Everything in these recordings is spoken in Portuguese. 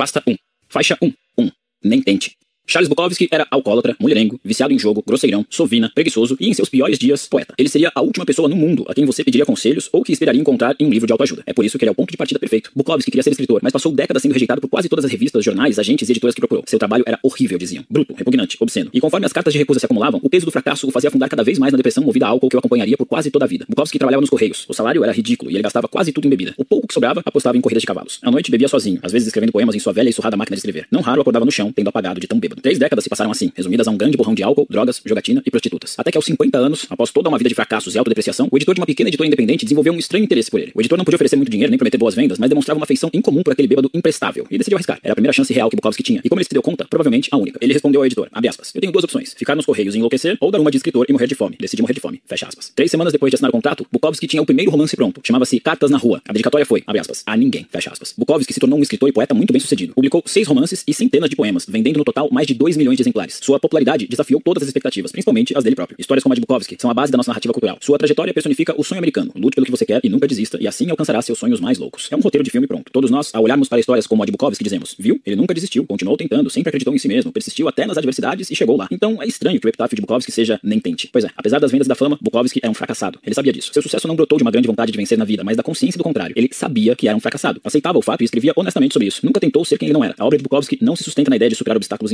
Pasta 1. Faixa 1. 1. Nem tente. Charles Bukowski era alcoólatra, mulherengo, viciado em jogo, grosseirão, sovina, preguiçoso e, em seus piores dias, poeta. Ele seria a última pessoa no mundo a quem você pediria conselhos ou que esperaria encontrar em um livro de autoajuda. É por isso que ele é o ponto de partida perfeito. Bukowski queria ser escritor, mas passou décadas sendo rejeitado por quase todas as revistas, jornais, agentes e editoras que procurou. Seu trabalho era horrível, diziam. Bruto, repugnante, obsceno. E conforme as cartas de recusa se acumulavam, o peso do fracasso o fazia afundar cada vez mais na depressão movida a álcool que o acompanharia por quase toda a vida. Bukowski trabalhava nos correios. O salário era ridículo e ele gastava quase tudo em bebida. O pouco que sobrava apostava em corridas de cavalos. À noite bebia sozinho, às vezes escrevendo poemas em sua velha e surrada máquina de escrever. Não raro acordava no chão, tendo apagado de tão bêbado. Três décadas se passaram assim, resumidas a um grande borrão de álcool, drogas, jogatina e prostitutas. Até que aos 50 anos, após toda uma vida de fracassos e autodepreciação, o editor de uma pequena editora independente desenvolveu um estranho interesse por ele. O editor não podia oferecer muito dinheiro nem prometer boas vendas, mas demonstrava uma afeição incomum por aquele bêbado imprestável e decidiu arriscar. Era a primeira chance real que Bukowski tinha. E como ele se deu conta, provavelmente a única. Ele respondeu ao editor, aspas, eu tenho duas opções, ficar nos correios e enlouquecer ou dar uma de escritor e morrer de fome. Decidi morrer de fome, fecha aspas. Três semanas depois de assinar o contrato, Bukowski tinha o primeiro romance pronto. Chamava-se Cartas na Rua. A dedicatória foi, abre aspas, a ninguém, fecha aspas. Bukowski se tornou um escritor e poeta muito bem sucedido. Publicou seis romances e centenas de poemas, vendendo no total mais de 2 milhões de exemplares. Sua popularidade desafiou todas as expectativas, principalmente as dele próprio. Histórias como a de Bukowski são a base da nossa narrativa cultural. Sua trajetória personifica o sonho americano. Lute pelo que você quer e nunca desista, e assim alcançará seus sonhos mais loucos. É um roteiro de filme pronto. Todos nós, ao olharmos para histórias como a de Bukowski, dizemos: viu? Ele nunca desistiu, continuou tentando, sempre acreditou em si mesmo, persistiu até nas adversidades e chegou lá. Então é estranho que o epitáfio de Bukowski seja nem tente. Pois é, apesar das vendas da fama, Bukowski é um fracassado. Ele sabia disso. Seu sucesso não brotou de uma grande vontade de vencer na vida, mas da consciência do contrário. Ele sabia que era um fracassado. Aceitava o fato e escrevia honestamente sobre isso. Nunca tentou ser quem ele não era. A obra de Bukowski não se sustenta na ideia de superar obstáculos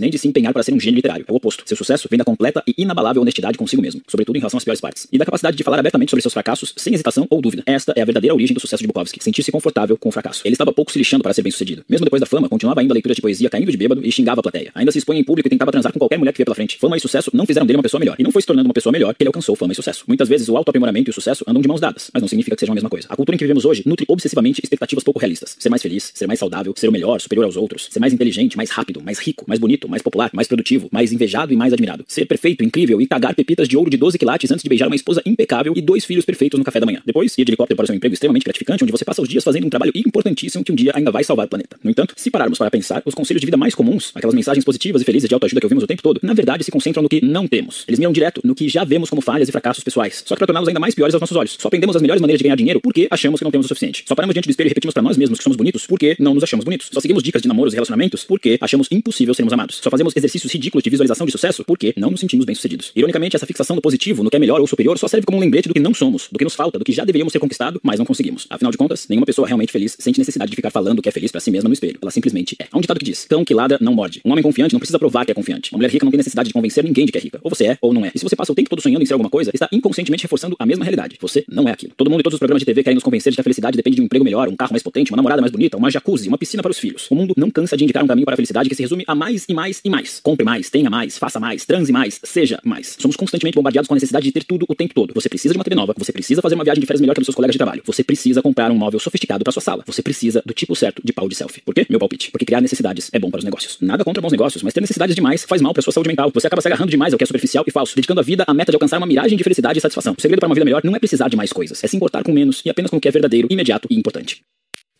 nem de se empenhar para ser um gênio literário. É o oposto. Seu sucesso vem da completa e inabalável honestidade consigo mesmo, sobretudo em relação às piores partes, e da capacidade de falar abertamente sobre seus fracassos sem hesitação ou dúvida. Esta é a verdadeira origem do sucesso de Bukowski, sentir-se confortável com o fracasso. Ele estava pouco se lixando para ser bem-sucedido. Mesmo depois da fama, continuava indo a leituras de poesia caindo de bêbado e xingava a plateia. Ainda se expunha em público e tentava transar com qualquer mulher que via pela frente. Fama e sucesso não fizeram dele uma pessoa melhor, e não foi se tornando uma pessoa melhor que ele alcançou fama e sucesso. Muitas vezes o autoaprimoramento e o sucesso andam de mãos dadas, mas não significa que sejam a mesma coisa. A cultura em que vivemos hoje nutre obsessivamente expectativas pouco realistas. Ser mais feliz, ser mais saudável, ser o melhor, superior aos outros, ser mais inteligente, mais rápido, mais rico, mais bonito, mais popular, mais produtivo, mais invejado e mais admirado. Ser perfeito, incrível e cagar pepitas de ouro de 12 quilates antes de beijar uma esposa impecável e dois filhos perfeitos no café da manhã. Depois, ir de helicóptero para seu emprego extremamente gratificante, onde você passa os dias fazendo um trabalho importantíssimo que um dia ainda vai salvar o planeta. No entanto, se pararmos para pensar, os conselhos de vida mais comuns, aquelas mensagens positivas e felizes de autoajuda que ouvimos o tempo todo, na verdade se concentram no que não temos. Eles miram direto no que já vemos como falhas e fracassos pessoais, só que para torná-los ainda mais piores aos nossos olhos. Só aprendemos as melhores maneiras de ganhar dinheiro porque achamos que não temos o suficiente. Só paramos diante do espelho e repetimos para nós mesmos que somos bonitos porque não nos achamos bonitos. Só seguimos dicas de namoros e relacionamentos porque achamos impossível amados. Só fazemos exercícios ridículos de visualização de sucesso porque não nos sentimos bem-sucedidos. Ironicamente, essa fixação no positivo, no que é melhor ou superior, só serve como um lembrete do que não somos, do que nos falta, do que já deveríamos ter conquistado, mas não conseguimos. Afinal de contas, nenhuma pessoa realmente feliz sente necessidade de ficar falando que é feliz para si mesma no espelho. Ela simplesmente é. Há um ditado que diz: cão que ladra não morde. Um homem confiante não precisa provar que é confiante. Uma mulher rica não tem necessidade de convencer ninguém de que é rica. Ou você é, ou não é. E se você passa o tempo todo sonhando em ser alguma coisa, está inconscientemente reforçando a mesma realidade. Você não é aquilo. Todo mundo e todos os programas de TV querem nos convencer de que a felicidade depende de um emprego melhor, um carro mais potente, uma namorada mais bonita, uma jacuzzi, uma piscina para os filhos. O mundo não cansa de indicar um caminho para a felicidade que se resume a mais e mais e mais. Compre mais, tenha mais, faça mais, transe mais, seja mais. Somos constantemente bombardeados com a necessidade de ter tudo o tempo todo. Você precisa de uma TV nova, você precisa fazer uma viagem de férias melhor que a dos seus colegas de trabalho. Você precisa comprar um móvel sofisticado para sua sala. Você precisa do tipo certo de pau de selfie. Por quê? Meu palpite. Porque criar necessidades é bom para os negócios. Nada contra bons negócios, mas ter necessidades demais faz mal para sua saúde mental. Você acaba se agarrando demais ao que é superficial e falso, dedicando a vida à meta de alcançar uma miragem de felicidade e satisfação. O segredo para uma vida melhor não é precisar de mais coisas, é se importar com menos e apenas com o que é verdadeiro, imediato e importante.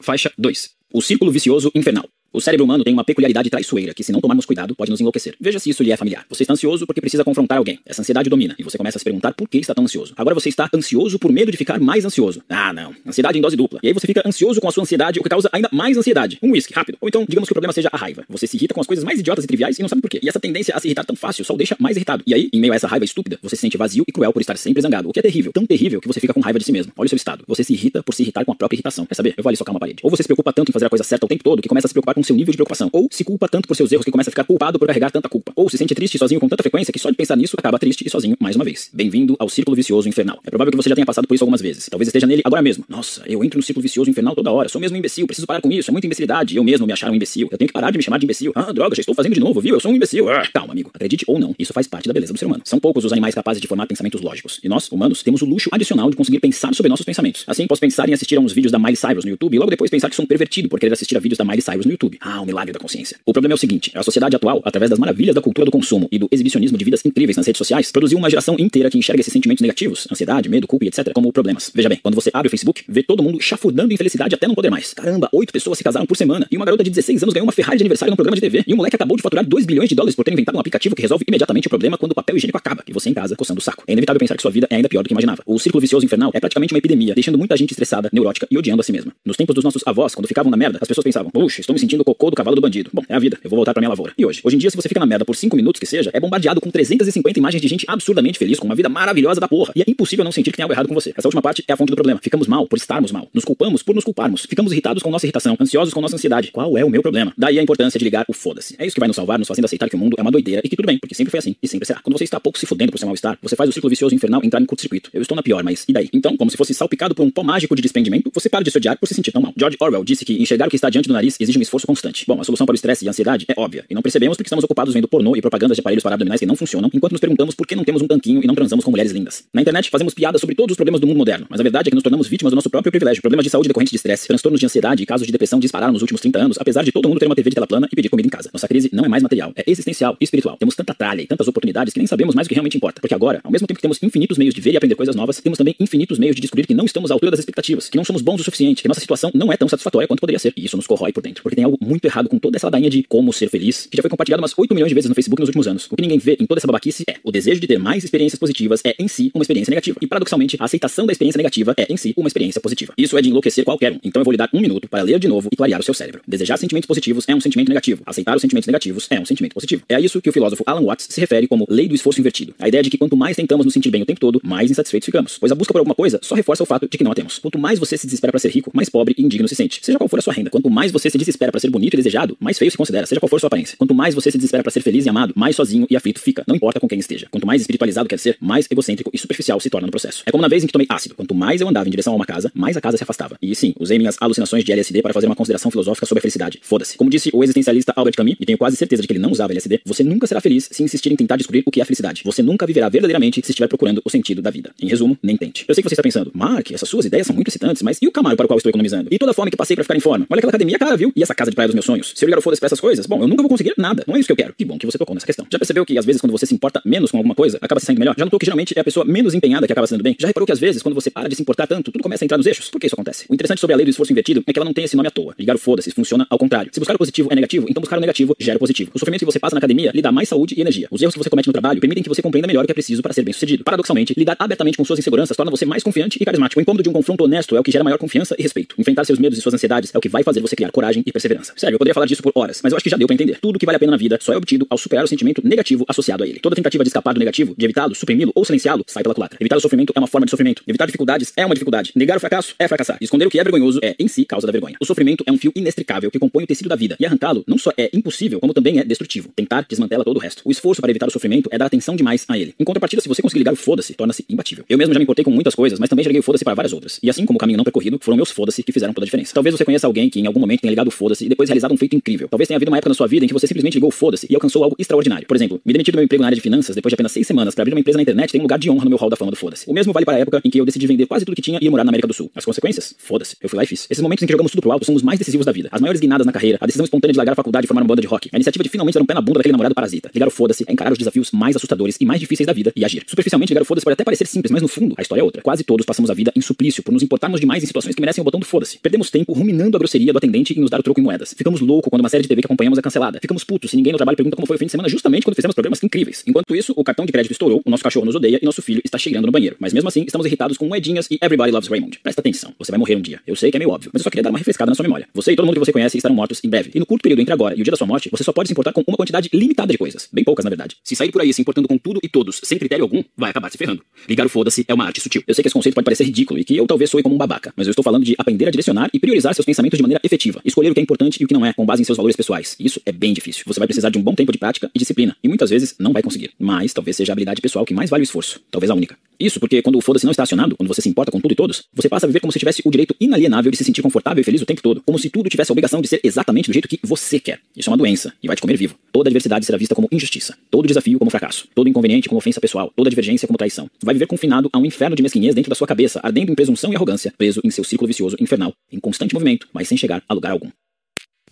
Faixa 2. O círculo vicioso infernal. O cérebro humano tem uma peculiaridade traiçoeira que, se não tomarmos cuidado, pode nos enlouquecer. Veja se isso lhe é familiar. Você está ansioso porque precisa confrontar alguém. Essa ansiedade domina e você começa a se perguntar por que está tão ansioso. Agora você está ansioso por medo de ficar mais ansioso. Ah, não. Ansiedade em dose dupla. E aí você fica ansioso com a sua ansiedade, o que causa ainda mais ansiedade. Um whisky, rápido. Ou então, digamos que o problema seja a raiva. Você se irrita com as coisas mais idiotas e triviais e não sabe por quê. E essa tendência a se irritar tão fácil só o deixa mais irritado. E aí, em meio a essa raiva estúpida, você se sente vazio e cruel por estar sempre zangado. O que é terrível. Tão terrível que você fica com raiva de si mesmo. Olha o seu estado. Você se irrita por se irritar com a própria irritação. Quer saber? Eu vou ali socar uma parede. Ou você se preocupa tanto em fazer a coisa certa o tempo todo que começa a se preocupar com seu nível de preocupação. Ou se culpa tanto por seus erros que começa a ficar culpado por carregar tanta culpa. Ou se sente triste e sozinho com tanta frequência que só de pensar nisso acaba triste e sozinho mais uma vez. Bem-vindo ao círculo vicioso infernal. É provável que você já tenha passado por isso algumas vezes. Talvez esteja nele agora mesmo. Nossa, eu entro no círculo vicioso infernal toda hora. Sou mesmo um imbecil. Preciso parar com isso. É muita imbecilidade. Eu mesmo me achar um imbecil. Eu tenho que parar de me chamar de imbecil. Ah, droga, já estou fazendo de novo, viu? Eu sou um imbecil. Ah. Calma, amigo. Acredite ou não, isso faz parte da beleza do ser humano. São poucos os animais capazes de formar pensamentos lógicos. E nós, humanos, temos o luxo adicional de conseguir pensar sobre nossos pensamentos. Assim, posso pensar em assistir a uns vídeos da Miley Cyrus no YouTube e logo depois pensar que sou um pervertido por querer assistir a vídeos da Miley Cyrus no YouTube. Ah, o milagre da consciência. O problema é o seguinte: a sociedade atual atual, através das maravilhas da cultura do consumo e do exibicionismo de vidas incríveis nas redes sociais, produziu uma geração inteira que enxerga esses sentimentos negativos, ansiedade, medo, culpa e etc. como problemas. Veja bem, quando você abre o Facebook, vê todo mundo chafurdando em felicidade até não poder mais. Caramba, oito pessoas se casaram por semana e uma garota de 16 anos ganhou uma Ferrari de aniversário num programa de TV e um moleque acabou de faturar 2 bilhões de dólares por ter inventado um aplicativo que resolve imediatamente o problema quando o papel higiênico acaba e você em casa coçando o saco. É inevitável pensar que sua vida é ainda pior do que imaginava. O círculo vicioso infernal é praticamente uma epidemia, deixando muita gente estressada, neurótica e odiando a si mesma. Nos tempos dos nossos avós, quando ficavam na merda, as pessoas pensavam: "Puxa, estou me sentindo sentindo o cocô do cavalo do bandido. Bom, é a vida, eu vou voltar pra minha lavoura. E hoje? Hoje em dia, se você fica na merda por 5 minutos que seja, é bombardeado com 350 imagens de gente absurdamente feliz, com uma vida maravilhosa da porra. E é impossível não sentir que tem algo errado com você. Essa última parte é a fonte do problema. Ficamos mal por estarmos mal. Nos culpamos por nos culparmos. Ficamos irritados com nossa irritação, ansiosos com nossa ansiedade. Qual é o meu problema? Daí a importância de ligar o foda-se. É isso que vai nos salvar, nos fazendo aceitar que o mundo é uma doideira e que tudo bem, porque sempre foi assim e sempre será. Quando você está pouco se fudendo por seu mal-estar, você faz o ciclo vicioso infernal entrar em curto-circuito. Eu estou na pior, mas e daí? Então, como se fosse salpicado por um pó mágico de desprendimento, você para de se odiar por se sentir tão mal. George Orwell disse que enxergar o que está diante do nariz exige um esforço constante. Bom, a solução para o estresse e a ansiedade é óbvia, e não percebemos porque estamos ocupados vendo pornô e propagandas de aparelhos para abdominais que não funcionam, enquanto nos perguntamos por que não temos um tanquinho e não transamos com mulheres lindas. Na internet fazemos piadas sobre todos os problemas do mundo moderno, mas a verdade é que nos tornamos vítimas do nosso próprio privilégio. Problemas de saúde decorrentes de estresse, transtornos de ansiedade e casos de depressão dispararam nos últimos 30 anos, apesar de todo mundo ter uma TV de tela plana e pedir comida em casa. Nossa crise não é mais material, é existencial e espiritual. Temos tanta tralha e tantas oportunidades que nem sabemos mais o que realmente importa. Porque agora, ao mesmo tempo que temos infinitos meios de ver e aprender coisas novas, temos também infinitos meios de descobrir que não estamos à altura das expectativas, que não somos bons o suficiente, que nossa situação não é tão satisfatória quanto poderia ser. E isso nos corrói por dentro. Porque tem algo muito errado com toda essa ladainha de como ser feliz, que já foi compartilhado umas 8 milhões de vezes no Facebook nos últimos anos. O que ninguém vê em toda essa babaquice é o desejo de ter mais experiências positivas é em si uma experiência negativa. E paradoxalmente, a aceitação da experiência negativa é em si uma experiência positiva. Isso é de enlouquecer qualquer um. Então eu vou lhe dar um minuto para ler de novo e clarear o seu cérebro. Desejar sentimentos positivos é um sentimento negativo. Aceitar os sentimentos negativos é um sentimento positivo. É a isso que o filósofo Alan Watts se refere como lei do esforço invertido. A ideia de que quanto mais tentamos nos sentir bem o tempo todo, mais insatisfeitos ficamos. Pois a busca por alguma coisa só reforça o fato de que não a temos. Quanto mais você se desespera para ser rico, mais pobre e indigno se sente. Seja qual for a sua renda. Quanto mais você se desespera para ser bonito e desejado, mais feio se considera. Seja qual for sua aparência. Quanto mais você se desespera para ser feliz e amado, mais sozinho e aflito fica. Não importa com quem esteja. Quanto mais espiritualizado quer ser, mais egocêntrico e superficial se torna no processo. É como na vez em que tomei ácido. Quanto mais eu andava em direção a uma casa, mais a casa se afastava. E sim, usei minhas alucinações de LSD para fazer uma consideração filosófica sobre a felicidade. Foda-se. Como disse o existencialista Albert Camus, e tenho quase certeza de que ele não usava LSD, você nunca será feliz se insistir em tentar descobrir o que é felicidade. Você nunca viverá verdadeiramente se estiver procurando o sentido da vida. Em resumo, nem tente. Eu sei que você está pensando, Mark, essas suas ideias são muito excitantes, mas e o Camaro para o qual estou economizando? E toda a fome que passei para ficar em forma? Olha aquela academia cara, viu? E essa casa de praia dos meus sonhos? Se eu ligar o foda-se pra essas coisas, bom, eu nunca vou conseguir nada. Não é isso que eu quero. Que bom que você tocou nessa questão. Já percebeu que às vezes quando você se importa menos com alguma coisa, acaba se saindo melhor? Já notou que geralmente é a pessoa menos empenhada que acaba sendo bem? Já reparou que às vezes quando você para de se importar tanto, tudo começa a entrar nos eixos? Por que isso acontece? O interessante sobre a lei do esforço invertido é que ela não tem esse nome à toa. Ligar o foda-se funciona ao contrário. Se buscar o positivo é negativo, então buscar o negativo gera o positivo. O sofrimento que você passa na academia lhe dá mais saúde e energia. Os erros que você comete no trabalho permitem que você compreenda melhor o que é preciso para ser bem sucedido. Paradoxalmente, lidar abertamente com suas inseguranças torna você mais confiante e carismático. O incômodo de um confronto honesto é o que gera maior confiança e respeito. Enfrentar seus medos e suas ansiedades é o que vai fazer você criar coragem e perseverança. Sério, eu poderia falar disso por horas, mas eu acho que já deu para entender. Tudo que vale a pena na vida só é obtido ao superar o sentimento negativo associado a ele. Toda tentativa de escapar do negativo, de evitá-lo, suprimi-lo ou silenciá-lo, sai pela culatra. Evitar o sofrimento é uma forma de sofrimento. Evitar dificuldades é uma dificuldade. Negar o fracasso é fracassar. Esconder o que é vergonhoso é, em si, causa da vergonha. O sofrimento é um fio inextricável que compõe o tecido da vida, e arrancá-lo não só é impossível, como também é destrutivo. Tentar desmantela todo o resto. O esforço para evitar o sofrimento é dar atenção demais a ele. Em contrapartida, se você conseguir ligar o foda-se, torna-se imbatível. Eu mesmo já me importei com muitas coisas, mas também já liguei o foda-se para várias outras. E assim como o caminho não percorrido, foram meus foda-se que fizeram toda a diferença. Talvez você conheça alguém que em algum momento tenha ligado o foda-se depois realizado um feito incrível. Talvez tenha havido uma época na sua vida em que você simplesmente ligou foda-se e alcançou algo extraordinário. Por exemplo, me demiti do meu emprego na área de finanças depois de apenas seis semanas para abrir uma empresa na internet tem um lugar de honra no meu hall da fama do foda-se. O mesmo vale para a época em que eu decidi vender quase tudo que tinha e morar na América do Sul. As consequências? Foda-se. Eu fui lá e fiz. Esses momentos em que jogamos tudo pro alto são os mais decisivos da vida. As maiores guinadas na carreira, a decisão espontânea de largar a faculdade e formar uma banda de rock, a iniciativa de finalmente dar um pé na bunda daquele namorado parasita. Ligar o foda-se é encarar os desafios mais assustadores e mais difíceis da vida e agir. Superficialmente, ligar o foda-se pode até parecer simples, mas no fundo, a história é outra. Quase todos passamos a vida em suplício por nos importarmos demais em situações que merecem o botão do foda-se. Perdemos tempo ruminando a grosseria do atendente em nos dar o troco em moedas. Ficamos loucos quando uma série de TV que acompanhamos é cancelada. Ficamos putos se ninguém no trabalho pergunta como foi o fim de semana justamente quando fizemos programas incríveis. Enquanto isso, o cartão de crédito estourou, o nosso cachorro nos odeia e nosso filho está cheirando no banheiro. Mas mesmo assim, estamos irritados com moedinhas e Everybody Loves Raymond. Presta atenção, você vai morrer um dia. Eu sei que é meio óbvio, mas eu só queria dar uma refrescada na sua memória. Você e todo mundo que você conhece estarão mortos em breve. E no curto período entre agora e o dia da sua morte, você só pode se importar com uma quantidade limitada de coisas. Bem poucas, na verdade. Se sair por aí se importando com tudo e todos, sem critério algum, vai acabar se ferrando. Ligar o foda-se é uma arte sutil. Eu sei que esse conceito pode parecer ridículo e que eu talvez soe como um babaca, mas eu estou falando de aprender a direcionar e priorizar seus pensamentos de maneira efetiva. Escolher o que é importante e o que não é, com base em seus valores pessoais. Isso é bem difícil. Você vai precisar de um bom tempo de prática e disciplina, e muitas vezes não vai conseguir. Mas talvez seja a habilidade pessoal que mais vale o esforço. Talvez a única. Isso porque quando o foda-se não está acionado, quando você se importa com tudo e todos, você passa a viver como se tivesse o direito inalienável de se sentir confortável e feliz o tempo todo, como se tudo tivesse a obrigação de ser exatamente do jeito que você quer. Isso é uma doença e vai te comer vivo. Toda adversidade será vista como injustiça, todo desafio como fracasso, todo inconveniente como ofensa pessoal, toda divergência como traição. Vai viver confinado a um inferno de mesquinhez dentro da sua cabeça, ardendo em presunção e arrogância, preso em seu círculo vicioso infernal, em constante movimento, mas sem chegar a lugar algum.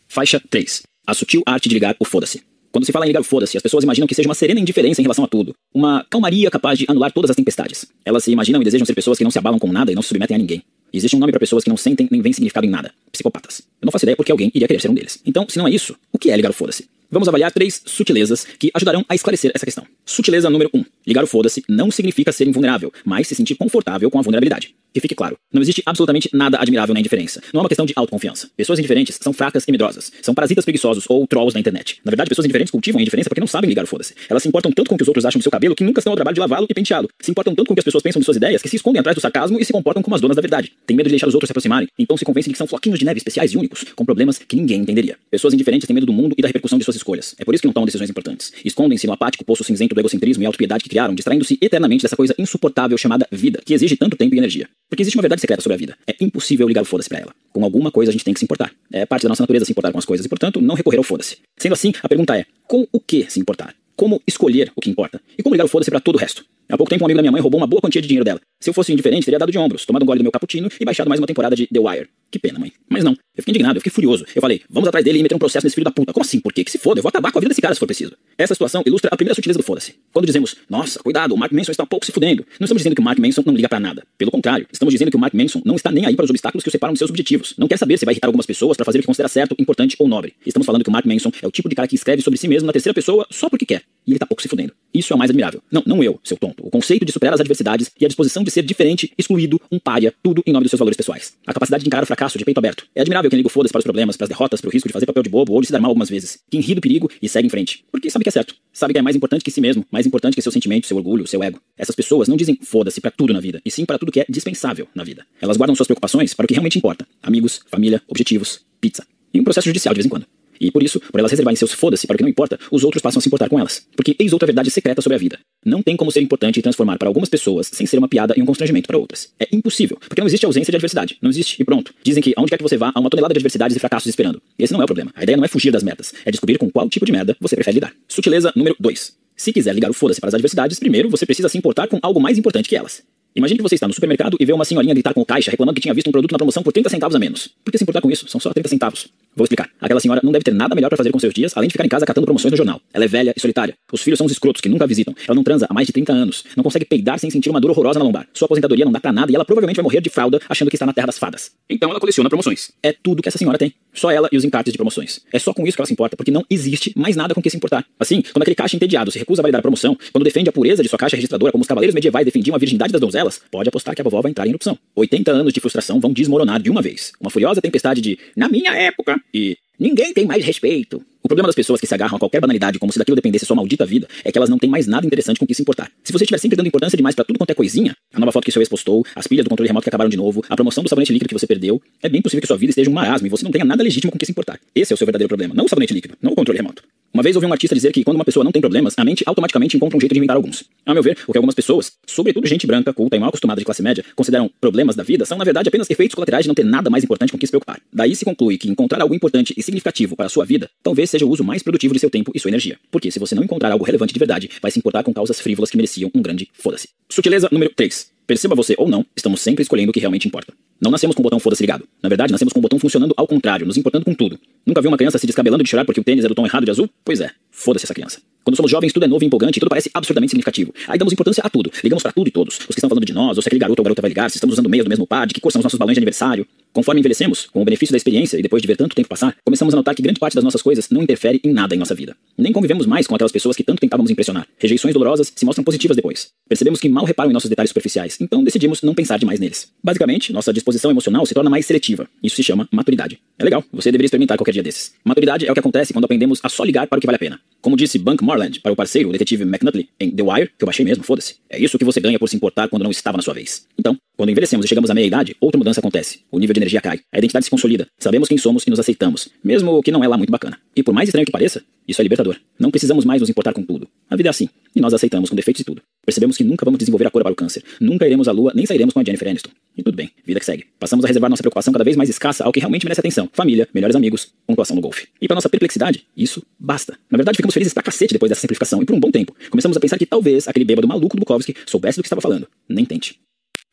Faixa 3. A sutil arte de ligar o foda-se. Quando se fala em ligar o foda-se, as pessoas imaginam que seja uma serena indiferença em relação a tudo. Uma calmaria capaz de anular todas as tempestades. Elas se imaginam e desejam ser pessoas que não se abalam com nada e não se submetem a ninguém. Existe um nome para pessoas que não sentem nem veem significado em nada. Psicopatas. Eu não faço ideia porque alguém iria querer ser um deles. Então, se não é isso, o que é ligar o foda-se? Vamos avaliar três sutilezas que ajudarão a esclarecer essa questão. Sutileza número 1. Um, ligar o foda-se não significa ser invulnerável, mas se sentir confortável com a vulnerabilidade. Que fique claro, não existe absolutamente nada admirável na indiferença. Não é uma questão de autoconfiança. Pessoas indiferentes são fracas e medrosas. São parasitas preguiçosos ou trolls da internet. Na verdade, pessoas indiferentes cultivam a indiferença porque não sabem ligar o foda-se. Elas se importam tanto com o que os outros acham do seu cabelo que nunca estão ao trabalho de lavá-lo e penteá-lo. Se importam tanto com o que as pessoas pensam de suas ideias que se escondem atrás do sarcasmo e se comportam como as donas da verdade. Tem medo de deixar os outros se aproximarem, então se convencem de que são floquinhos de neve especiais e únicos, com problemas que ninguém entenderia. Pessoas indiferentes têm medo do mundo e da repercussão de suas escolhas. É por isso que não tomam decisões importantes. Escondem-se no apático poço cinzento do egocentrismo e autopiedade que criaram, distraindo-se eternamente dessa coisa insuportável chamada vida, que exige tanto tempo e energia. Porque existe uma verdade secreta sobre a vida. É impossível ligar o foda-se pra ela. Com alguma coisa a gente tem que se importar. É parte da nossa natureza se importar com as coisas e, portanto, não recorrer ao foda-se. Sendo assim, a pergunta é: com o que se importar? Como escolher o que importa? E como ligar o foda-se pra todo o resto? Há pouco tempo, um amigo da minha mãe roubou uma boa quantia de dinheiro dela. Se eu fosse indiferente, teria dado de ombros, tomado um gole do meu cappuccino e baixado mais uma temporada de The Wire. Que pena, mãe. Mas não. Eu fiquei indignado, eu fiquei furioso. Eu falei, vamos atrás dele e meter um processo nesse filho da puta. Como assim? Por quê? Que se foda, eu vou acabar com a vida desse cara se for preciso. Essa situação ilustra a primeira sutileza do foda-se. Quando dizemos, nossa, cuidado, o Mark Manson está um pouco se fudendo. Não estamos dizendo que o Mark Manson não liga para nada. Pelo contrário, estamos dizendo que o Mark Manson não está nem aí para os obstáculos que o separam de seus objetivos. Não quer saber se vai irritar algumas pessoas para fazer o que considera certo, importante ou nobre. Estamos falando que o Mark Manson é o tipo de cara que escreve sobre si mesmo na terceira pessoa só porque quer. E ele tá pouco se fudendo. Isso é o mais admirável. Não, não eu, seu O conceito de superar as adversidades e a disposição de ser diferente, excluído, um pária, tudo em nome dos seus valores pessoais. A capacidade de encarar o fracasso de peito aberto. É admirável quem liga o foda-se para os problemas, para as derrotas, para o risco de fazer papel de bobo ou de se dar mal algumas vezes. Quem ri do perigo e segue em frente. Porque sabe que é certo. Sabe que é mais importante que si mesmo, mais importante que seu sentimento, seu orgulho, seu ego. Essas pessoas não dizem foda-se para tudo na vida, e sim para tudo que é dispensável na vida. Elas guardam suas preocupações para o que realmente importa: amigos, família, objetivos, pizza. E um processo judicial de vez em quando. E por isso, por elas reservarem seus foda-se para o que não importa, os outros passam a se importar com elas. Porque eis outra verdade secreta sobre a vida. Não tem como ser importante e transformar para algumas pessoas sem ser uma piada e um constrangimento para outras. É impossível, porque não existe ausência de adversidade. Não existe e pronto. Dizem que aonde quer que você vá, há uma tonelada de adversidades e fracassos esperando. Esse não é o problema. A ideia não é fugir das merdas, é descobrir com qual tipo de merda você prefere lidar. Sutileza número 2. Se quiser ligar o foda-se para as adversidades, primeiro você precisa se importar com algo mais importante que elas. Imagine que você está no supermercado e vê uma senhorinha gritar com o caixa reclamando que tinha visto um produto na promoção por 30 centavos a menos. Por que se importar com isso? São só 30 centavos. Vou explicar. Aquela senhora não deve ter nada melhor para fazer com seus dias, além de ficar em casa catando promoções no jornal. Ela é velha e solitária. Os filhos são os escrotos que nunca visitam. Ela não transa há mais de 30 anos. Não consegue peidar sem sentir uma dor horrorosa na lombar. Sua aposentadoria não dá pra nada e ela provavelmente vai morrer de fralda achando que está na terra das fadas. Então ela coleciona promoções. É tudo que essa senhora tem. Só ela e os encartes de promoções. É só com isso que ela se importa, porque não existe mais nada com que se importar. Assim, quando aquele caixa entediado se recusa a validar a promoção, quando defende a pureza de sua caixa registradora como os cavaleiros medievais defendiam a virgindade das donzelas, pode apostar que a vovó vai entrar em erupção. 80 anos de frustração vão desmoronar de uma vez. Uma furiosa tempestade de na minha época e Ninguém tem mais respeito. O problema das pessoas que se agarram a qualquer banalidade como se daquilo dependesse sua maldita vida é que elas não têm mais nada interessante com que se importar. Se você estiver sempre dando importância demais para tudo quanto é coisinha, a nova foto que seu ex postou, as pilhas do controle remoto que acabaram de novo, a promoção do sabonete líquido que você perdeu, é bem possível que sua vida esteja um marasmo e você não tenha nada legítimo com o que se importar. Esse é o seu verdadeiro problema, não o sabonete líquido, não o controle remoto. Uma vez ouvi um artista dizer que quando uma pessoa não tem problemas, a mente automaticamente encontra um jeito de inventar alguns. A meu ver, o que algumas pessoas, sobretudo gente branca, culta e mal acostumada de classe média, consideram problemas da vida são na verdade apenas efeitos colaterais de não ter nada mais importante com que se preocupar. Daí se conclui que encontrar algo importante e significativo para a sua vida talvez seja o uso mais produtivo de seu tempo e sua energia. Porque se você não encontrar algo relevante de verdade, vai se importar com causas frívolas que mereciam um grande foda-se. Sutileza número 3. Perceba você ou não, estamos sempre escolhendo o que realmente importa. Não nascemos com o botão foda-se ligado. Na verdade, nascemos com o botão funcionando ao contrário, nos importando com tudo. Nunca viu uma criança se descabelando de chorar porque o tênis é do tom errado de azul? Pois é, foda-se essa criança. Quando somos jovens, tudo é novo e empolgante e tudo parece absurdamente significativo. Aí damos importância a tudo. Ligamos para tudo e todos. Os que estão falando de nós, ou se aquele garoto ou garota vai ligar, se estamos usando meias do mesmo par, de que cor são os nossos balões de aniversário. Conforme envelhecemos, com o benefício da experiência e depois de ver tanto tempo passar, começamos a notar que grande parte das nossas coisas não interfere em nada em nossa vida. Nem convivemos mais com aquelas pessoas que tanto tentávamos impressionar. Rejeições dolorosas se mostram positivas depois. Percebemos que mal reparam em nossos detalhes superficiais, então decidimos não pensar demais neles. Basicamente, nossa disposição emocional se torna mais seletiva. Isso se chama maturidade. É legal, você deveria experimentar qualquer dia desses. Maturidade é o que acontece quando aprendemos a só ligar para o que vale a pena. Como disse Bunk Marland para o parceiro, o detetive McNutley, em The Wire, que eu baixei mesmo, foda-se. É isso que você ganha por se importar quando não estava na sua vez. Então, quando envelhecemos e chegamos à meia-idade, outra mudança acontece. O nível de energia cai, a identidade se consolida, sabemos quem somos e nos aceitamos, mesmo que não é lá muito bacana. E por mais estranho que pareça, isso é libertador. Não precisamos mais nos importar com tudo. A vida é assim, e nós aceitamos com defeitos e tudo. Percebemos que nunca vamos desenvolver a cura para o câncer, nunca iremos à lua, nem sairemos com a Jennifer Aniston. E tudo bem, vida que segue. Passamos a reservar nossa preocupação cada vez mais escassa ao que realmente merece atenção: família, melhores amigos, pontuação no golfe. E para nossa perplexidade, isso basta. Na verdade, ficamos felizes pra cacete depois dessa simplificação, e por um bom tempo. Começamos a pensar que talvez aquele bêbado maluco do Bukowski soubesse do que estava falando. Nem tente.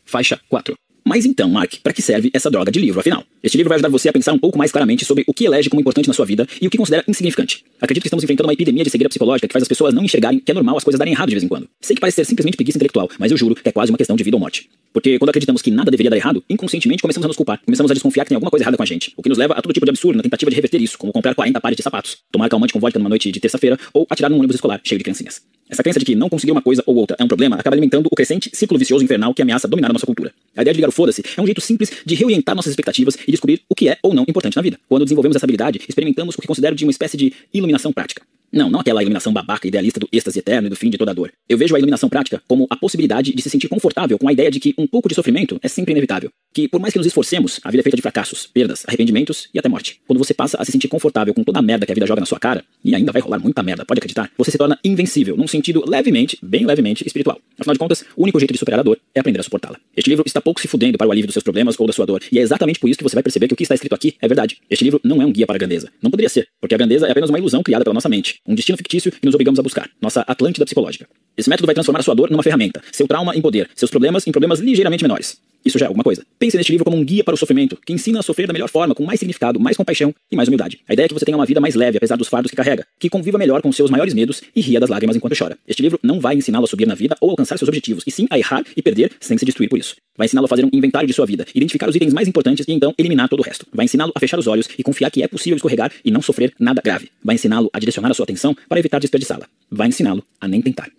Faixa 4. Mas então, Mark, para que serve essa droga de livro, afinal? Este livro vai ajudar você a pensar um pouco mais claramente sobre o que elege como importante na sua vida e o que considera insignificante. Acredito que estamos enfrentando uma epidemia de cegueira psicológica que faz as pessoas não enxergarem que é normal as coisas darem errado de vez em quando. Sei que parece ser simplesmente preguiça intelectual, mas eu juro que é quase uma questão de vida ou morte. Porque quando acreditamos que nada deveria dar errado, inconscientemente começamos a nos culpar, começamos a desconfiar que tem alguma coisa errada com a gente, o que nos leva a todo tipo de absurdo na tentativa de reverter isso, como comprar 40 pares de sapatos, tomar calmante com vodka numa noite de terça-feira ou atirar num ônibus escolar cheio de criancinhas. Essa crença de que não conseguir uma coisa ou outra é um problema acaba alimentando o crescente ciclo vicioso infernal que ameaça dominar a nossa cultura. A ideia de ligar foda-se é um jeito simples de reorientar nossas expectativas e descobrir o que é ou não importante na vida. Quando desenvolvemos essa habilidade, experimentamos o que considero de uma espécie de iluminação prática. Não, não aquela iluminação babaca idealista do êxtase eterno e do fim de toda dor. Eu vejo a iluminação prática como a possibilidade de se sentir confortável com a ideia de que um pouco de sofrimento é sempre inevitável. Que por mais que nos esforcemos, a vida é feita de fracassos, perdas, arrependimentos e até morte. Quando você passa a se sentir confortável com toda a merda que a vida joga na sua cara, e ainda vai rolar muita merda, pode acreditar, você se torna invencível, num sentido levemente, bem levemente espiritual. Afinal de contas, o único jeito de superar a dor é aprender a suportá-la. Este livro está pouco se fudendo para o alívio dos seus problemas ou da sua dor, e é exatamente por isso que você vai perceber que o que está escrito aqui é verdade. Este livro não é um guia para a grandeza. Não poderia ser, porque a grandeza é apenas uma ilusão criada pela nossa mente, um destino fictício que nos obrigamos a buscar, nossa Atlântida psicológica. Esse método vai transformar sua dor numa ferramenta, seu trauma em poder, seus problemas em problemas ligeiramente menores. Isso já é alguma coisa. Pense neste livro como um guia para o sofrimento, que ensina a sofrer da melhor forma, com mais significado, mais compaixão e mais humildade. A ideia é que você tenha uma vida mais leve, apesar dos fardos que carrega, que conviva melhor com seus maiores medos e ria das lágrimas enquanto chora. Este livro não vai ensiná-lo a subir na vida ou alcançar seus objetivos, e sim a errar e perder sem se destruir por isso. Vai ensiná-lo a fazer um inventário de sua vida, identificar os itens mais importantes e então eliminar todo o resto. Vai ensiná-lo a fechar os olhos e confiar que é possível escorregar e não sofrer nada grave. Vai ensiná-lo a direcionar a sua atenção para evitar desperdiçá-la. Vai ensiná-lo a nem tentar.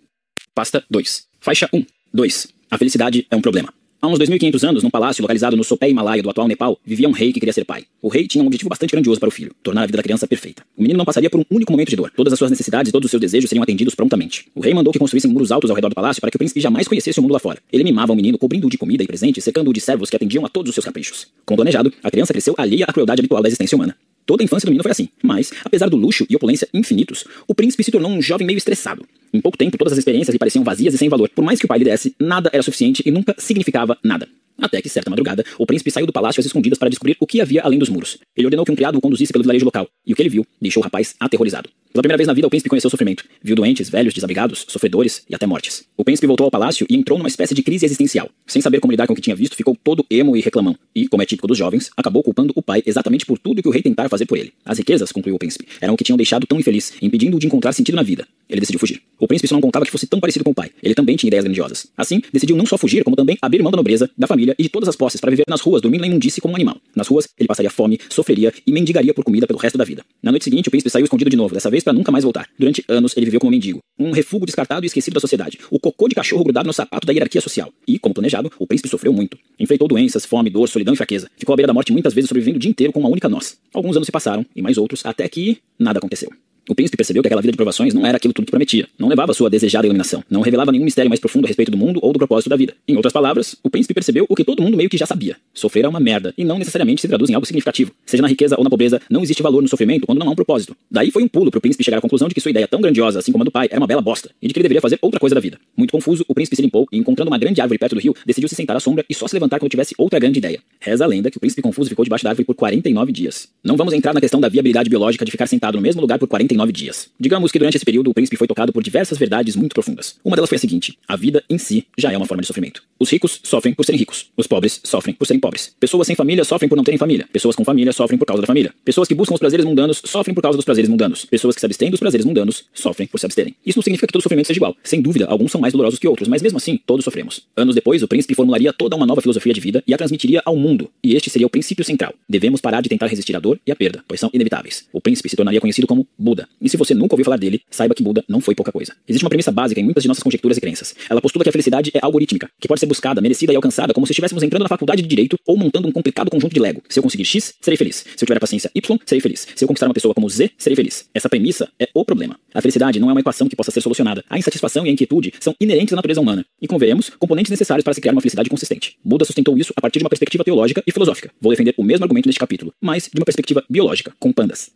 Pasta 2. Faixa 1. 2. A felicidade é um problema. Há uns 2.500 anos, num palácio localizado no sopé Himalaia do atual Nepal, vivia um rei que queria ser pai. O rei tinha um objetivo bastante grandioso para o filho, tornar a vida da criança perfeita. O menino não passaria por um único momento de dor. Todas as suas necessidades e todos os seus desejos seriam atendidos prontamente. O rei mandou que construíssem muros altos ao redor do palácio para que o príncipe jamais conhecesse o mundo lá fora. Ele mimava o menino, cobrindo-o de comida e presentes, cercando-o de servos que atendiam a todos os seus caprichos. Como planejado, a criança cresceu alheia à crueldade habitual da existência humana. Toda a infância do menino foi assim, mas, apesar do luxo e opulência infinitos, o príncipe se tornou um jovem meio estressado. Em pouco tempo, todas as experiências lhe pareciam vazias e sem valor. Por mais que o pai lhe desse, nada era suficiente e nunca significava nada. Até que, certa madrugada, o príncipe saiu do palácio às escondidas para descobrir o que havia além dos muros. Ele ordenou que um criado o conduzisse pelo vilarejo local, e o que ele viu deixou o rapaz aterrorizado. Pela primeira vez na vida, o príncipe conheceu o sofrimento. Viu doentes, velhos, desabrigados, sofredores e até mortes. O príncipe voltou ao palácio e entrou numa espécie de crise existencial. Sem saber como lidar com o que tinha visto, ficou todo emo e reclamão. E, como é típico dos jovens, acabou culpando o pai exatamente por tudo que o rei tentara fazer por ele. As riquezas, concluiu o príncipe, eram o que tinham deixado tão infeliz, impedindo-o de encontrar sentido na vida. Ele decidiu fugir. O príncipe só não contava que fosse tão parecido com o pai. Ele também tinha ideias grandiosas. Assim, decidiu não só fugir, como também abrir mão da nobreza, da família e de todas as posses para viver nas ruas, dormindo na imundície como um animal. Nas ruas, ele passaria fome, sofreria e mendigaria por comida pelo resto da vida. Na noite seguinte, o príncipe saiu escondido de novo, dessa vez para nunca mais voltar. Durante anos, ele viveu como mendigo, um refúgio descartado e esquecido da sociedade, o cocô de cachorro grudado no sapato da hierarquia social. E, como planejado, o príncipe sofreu muito. Enfrentou doenças, fome, dor, solidão e fraqueza. Ficou à beira da morte muitas vezes sobrevivendo o dia inteiro com uma única noz. Alguns anos se passaram, e mais outros, até que nada aconteceu. O príncipe percebeu que aquela vida de provações não era aquilo tudo que prometia, não levava sua desejada iluminação, não revelava nenhum mistério mais profundo a respeito do mundo ou do propósito da vida. Em outras palavras, o príncipe percebeu o que todo mundo meio que já sabia. Sofrer é uma merda, e não necessariamente se traduz em algo significativo. Seja na riqueza ou na pobreza, não existe valor no sofrimento quando não há um propósito. Daí foi um pulo para o príncipe chegar à conclusão de que sua ideia tão grandiosa, assim como a do pai, era uma bela bosta, e de que ele deveria fazer outra coisa da vida. Muito confuso, o príncipe se limpou e, encontrando uma grande árvore perto do rio, decidiu se sentar à sombra e só se levantar quando tivesse outra grande ideia. Reza a lenda que o príncipe confuso ficou debaixo da árvore por 49 dias. Não vamos entrar na questão da viabilidade biológica de ficar sentado no mesmo lugar por 49 dias. Digamos que durante esse período o príncipe foi tocado por diversas verdades muito profundas. Uma delas foi a seguinte: a vida em si já é uma forma de sofrimento. Os ricos sofrem por serem ricos. Os pobres sofrem por serem pobres. Pessoas sem família sofrem por não terem família. Pessoas com família sofrem por causa da família. Pessoas que buscam os prazeres mundanos sofrem por causa dos prazeres mundanos. Pessoas que se abstêm dos prazeres mundanos sofrem por se absterem. Isso não significa que todo sofrimento seja igual. Sem dúvida, alguns são mais dolorosos que outros, mas mesmo assim, todos sofremos. Anos depois, o príncipe formularia toda uma nova filosofia de vida e a transmitiria ao mundo. E este seria o princípio central. Devemos parar de tentar resistir à dor e à perda, pois são inevitáveis. O príncipe se tornaria conhecido como Buda. E se você nunca ouviu falar dele, saiba que Buda não foi pouca coisa. Existe uma premissa básica em muitas de nossas conjecturas e crenças. Ela postula que a felicidade é algorítmica, que pode ser buscada, merecida e alcançada como se estivéssemos entrando na faculdade de direito ou montando um complicado conjunto de Lego. Se eu conseguir X, serei feliz. Se eu tiver a paciência Y, serei feliz. Se eu conquistar uma pessoa como Z, serei feliz. Essa premissa é o problema. A felicidade não é uma equação que possa ser solucionada. A insatisfação e a inquietude são inerentes à natureza humana e, como veremos, componentes necessários para se criar uma felicidade consistente. Buda sustentou isso a partir de uma perspectiva teológica e filosófica. Vou defender o mesmo argumento neste capítulo, mas de uma perspectiva biológica, com pandas.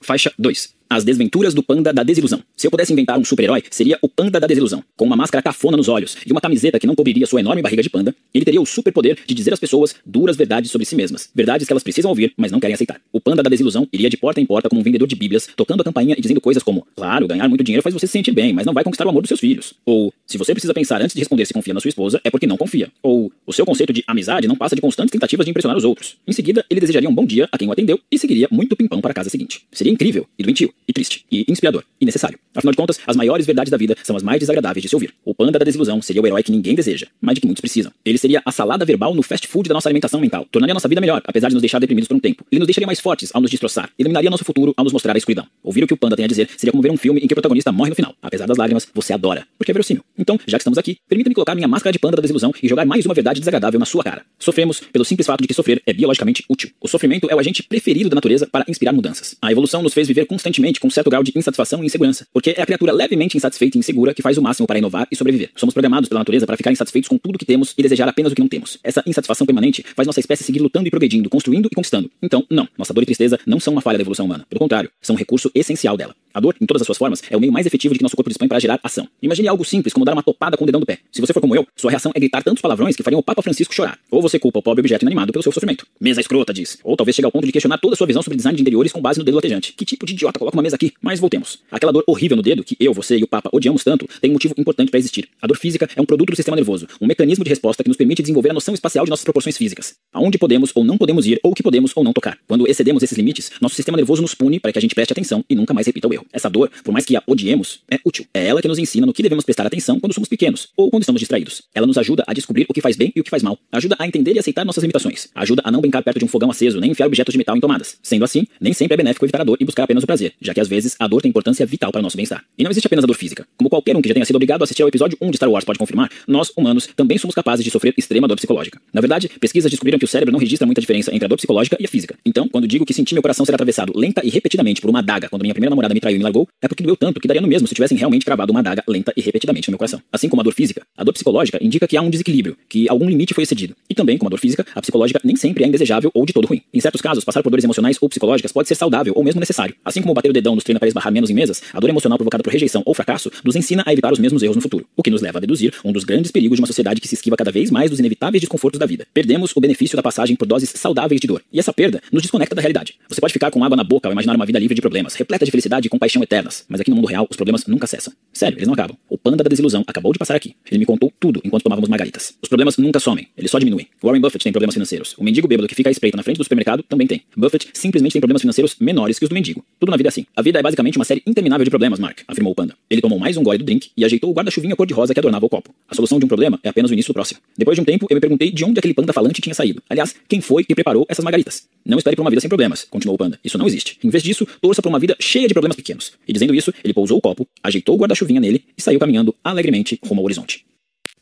Faixa 2. As Desventuras do Panda da Desilusão. Se eu pudesse inventar um super-herói, seria o Panda da Desilusão. Com uma máscara cafona nos olhos e uma camiseta que não cobriria sua enorme barriga de panda, ele teria o superpoder de dizer às pessoas duras verdades sobre si mesmas. Verdades que elas precisam ouvir, mas não querem aceitar. O Panda da Desilusão iria de porta em porta como um vendedor de bíblias, tocando a campainha e dizendo coisas como: Claro, ganhar muito dinheiro faz você se sentir bem, mas não vai conquistar o amor dos seus filhos. Ou, se você precisa pensar antes de responder se confia na sua esposa, é porque não confia. Ou, o seu conceito de amizade não passa de constantes tentativas de impressionar os outros. Em seguida, ele desejaria um bom dia a quem o atendeu e seguiria muito pimpão para a casa seguinte. Seria incrível e doentio e triste e inspirador e necessário. Afinal de contas, as maiores verdades da vida são as mais desagradáveis de se ouvir. O panda da desilusão seria o herói que ninguém deseja, mas de que muitos precisam. Ele seria a salada verbal no fast food da nossa alimentação mental. Tornaria nossa vida melhor, apesar de nos deixar deprimidos por um tempo. Ele nos deixaria mais fortes ao nos destroçar. Eliminaria nosso futuro ao nos mostrar a escuridão. Ouvir o que o panda tem a dizer seria como ver um filme em que o protagonista morre no final. Apesar das lágrimas, você adora, porque é verossímil. Então, já que estamos aqui, permita-me colocar minha máscara de panda da desilusão e jogar mais uma verdade desagradável na sua cara. Sofremos pelo simples fato de que sofrer é biologicamente útil. O sofrimento é o agente preferido da natureza para inspirar mudanças. A evolução nos fez viver constantemente com um certo grau de insatisfação e insegurança, porque é a criatura levemente insatisfeita e insegura que faz o máximo para inovar e sobreviver. Somos programados pela natureza para ficar insatisfeitos com tudo que temos e desejar apenas o que não temos. Essa insatisfação permanente faz nossa espécie seguir lutando e progredindo, construindo e conquistando. Então, não, nossa dor e tristeza não são uma falha da evolução humana. Pelo contrário, são um recurso essencial dela. A dor, em todas as suas formas, é o meio mais efetivo de que nosso corpo dispõe para gerar ação. Imagine algo simples como dar uma topada com o dedão do pé. Se você for como eu, sua reação é gritar tantos palavrões que fariam o Papa Francisco chorar. Ou você culpa o pobre objeto inanimado pelo seu sofrimento. Mesa escrota, diz. Ou talvez chegue ao ponto de questionar toda a sua visão sobre design de interiores com base no dedo latejante. Que tipo de idiota coloca uma mesa aqui? Mas voltemos. Aquela dor horrível no dedo que eu, você e o Papa odiamos tanto tem um motivo importante para existir. A dor física é um produto do sistema nervoso, um mecanismo de resposta que nos permite desenvolver a noção espacial de nossas proporções físicas. Aonde podemos ou não podemos ir, ou o que podemos ou não tocar. Quando excedemos esses limites, nosso sistema nervoso nos pune para que a gente preste atenção e nunca mais repita o erro. Essa dor, por mais que a odiemos, é útil. É ela que nos ensina no que devemos prestar atenção quando somos pequenos ou quando estamos distraídos. Ela nos ajuda a descobrir o que faz bem e o que faz mal. Ajuda a entender e aceitar nossas limitações. Ajuda a não brincar perto de um fogão aceso, nem enfiar objetos de metal em tomadas. Sendo assim, nem sempre é benéfico evitar a dor e buscar apenas o prazer, já que às vezes a dor tem importância vital para nosso bem-estar. E não existe apenas a dor física. Como qualquer um que já tenha sido obrigado a assistir ao episódio 1 de Star Wars pode confirmar, nós, humanos, também somos capazes de sofrer extrema dor psicológica. Na verdade, pesquisas descobriram que o cérebro não registra muita diferença entre a dor psicológica e a física. Então, quando digo que senti meu coração ser atravessado lenta e repetidamente por uma adaga quando minha primeira namorada me traiu e me largou, é porque doeu tanto que daria no mesmo se tivessem realmente cravado uma adaga lenta e repetidamente no meu coração. Assim como a dor física, a dor psicológica indica que há um desequilíbrio, que algum limite foi excedido. E também, como a dor física, a psicológica nem sempre é indesejável ou de todo ruim. Em certos casos, passar por dores emocionais ou psicológicas pode ser saudável ou mesmo necessário. Assim como bater o dedão nos treina para esbarrar menos em mesas, a dor emocional provocada por rejeição ou fracasso nos ensina a evitar os mesmos erros no futuro, o que nos leva a deduzir um dos grandes perigos de uma sociedade que se esquiva cada vez mais dos inevitáveis desconfortos da vida. Perdemos o benefício da passagem por doses saudáveis de dor, e essa perda nos desconecta da realidade. Você pode ficar com água na boca ao imaginar uma vida livre de problemas, repleta de felicidade e compaixão eternas, mas aqui no mundo real os problemas nunca cessam. Sério, eles não acabam. O panda da desilusão acabou de passar aqui. Ele me contou tudo enquanto tomávamos margaritas. Os problemas nunca somem, eles só diminuem. Warren Buffett tem problemas financeiros. O mendigo bêbado que fica à espreita na frente do supermercado também tem. Buffett simplesmente tem problemas financeiros menores que os do mendigo. Tudo na vida é assim. A vida é basicamente uma série interminável de problemas, Mark, afirmou o panda. Ele tomou mais um gole do drink e ajeitou o guarda-chuvinha cor-de-rosa que adornava o copo. A solução de um problema é apenas o início do próximo. Depois de um tempo, eu me perguntei de onde aquele panda falante tinha saído. Aliás, quem foi que preparou essas margaritas? Não espere por uma vida sem problemas, continuou o panda. Isso não existe. Em vez disso, torça por uma vida cheia de problemas pequenos. E dizendo isso, ele pousou o copo, ajeitou o guarda-chuvinha nele e saiu caminhando alegremente rumo ao horizonte.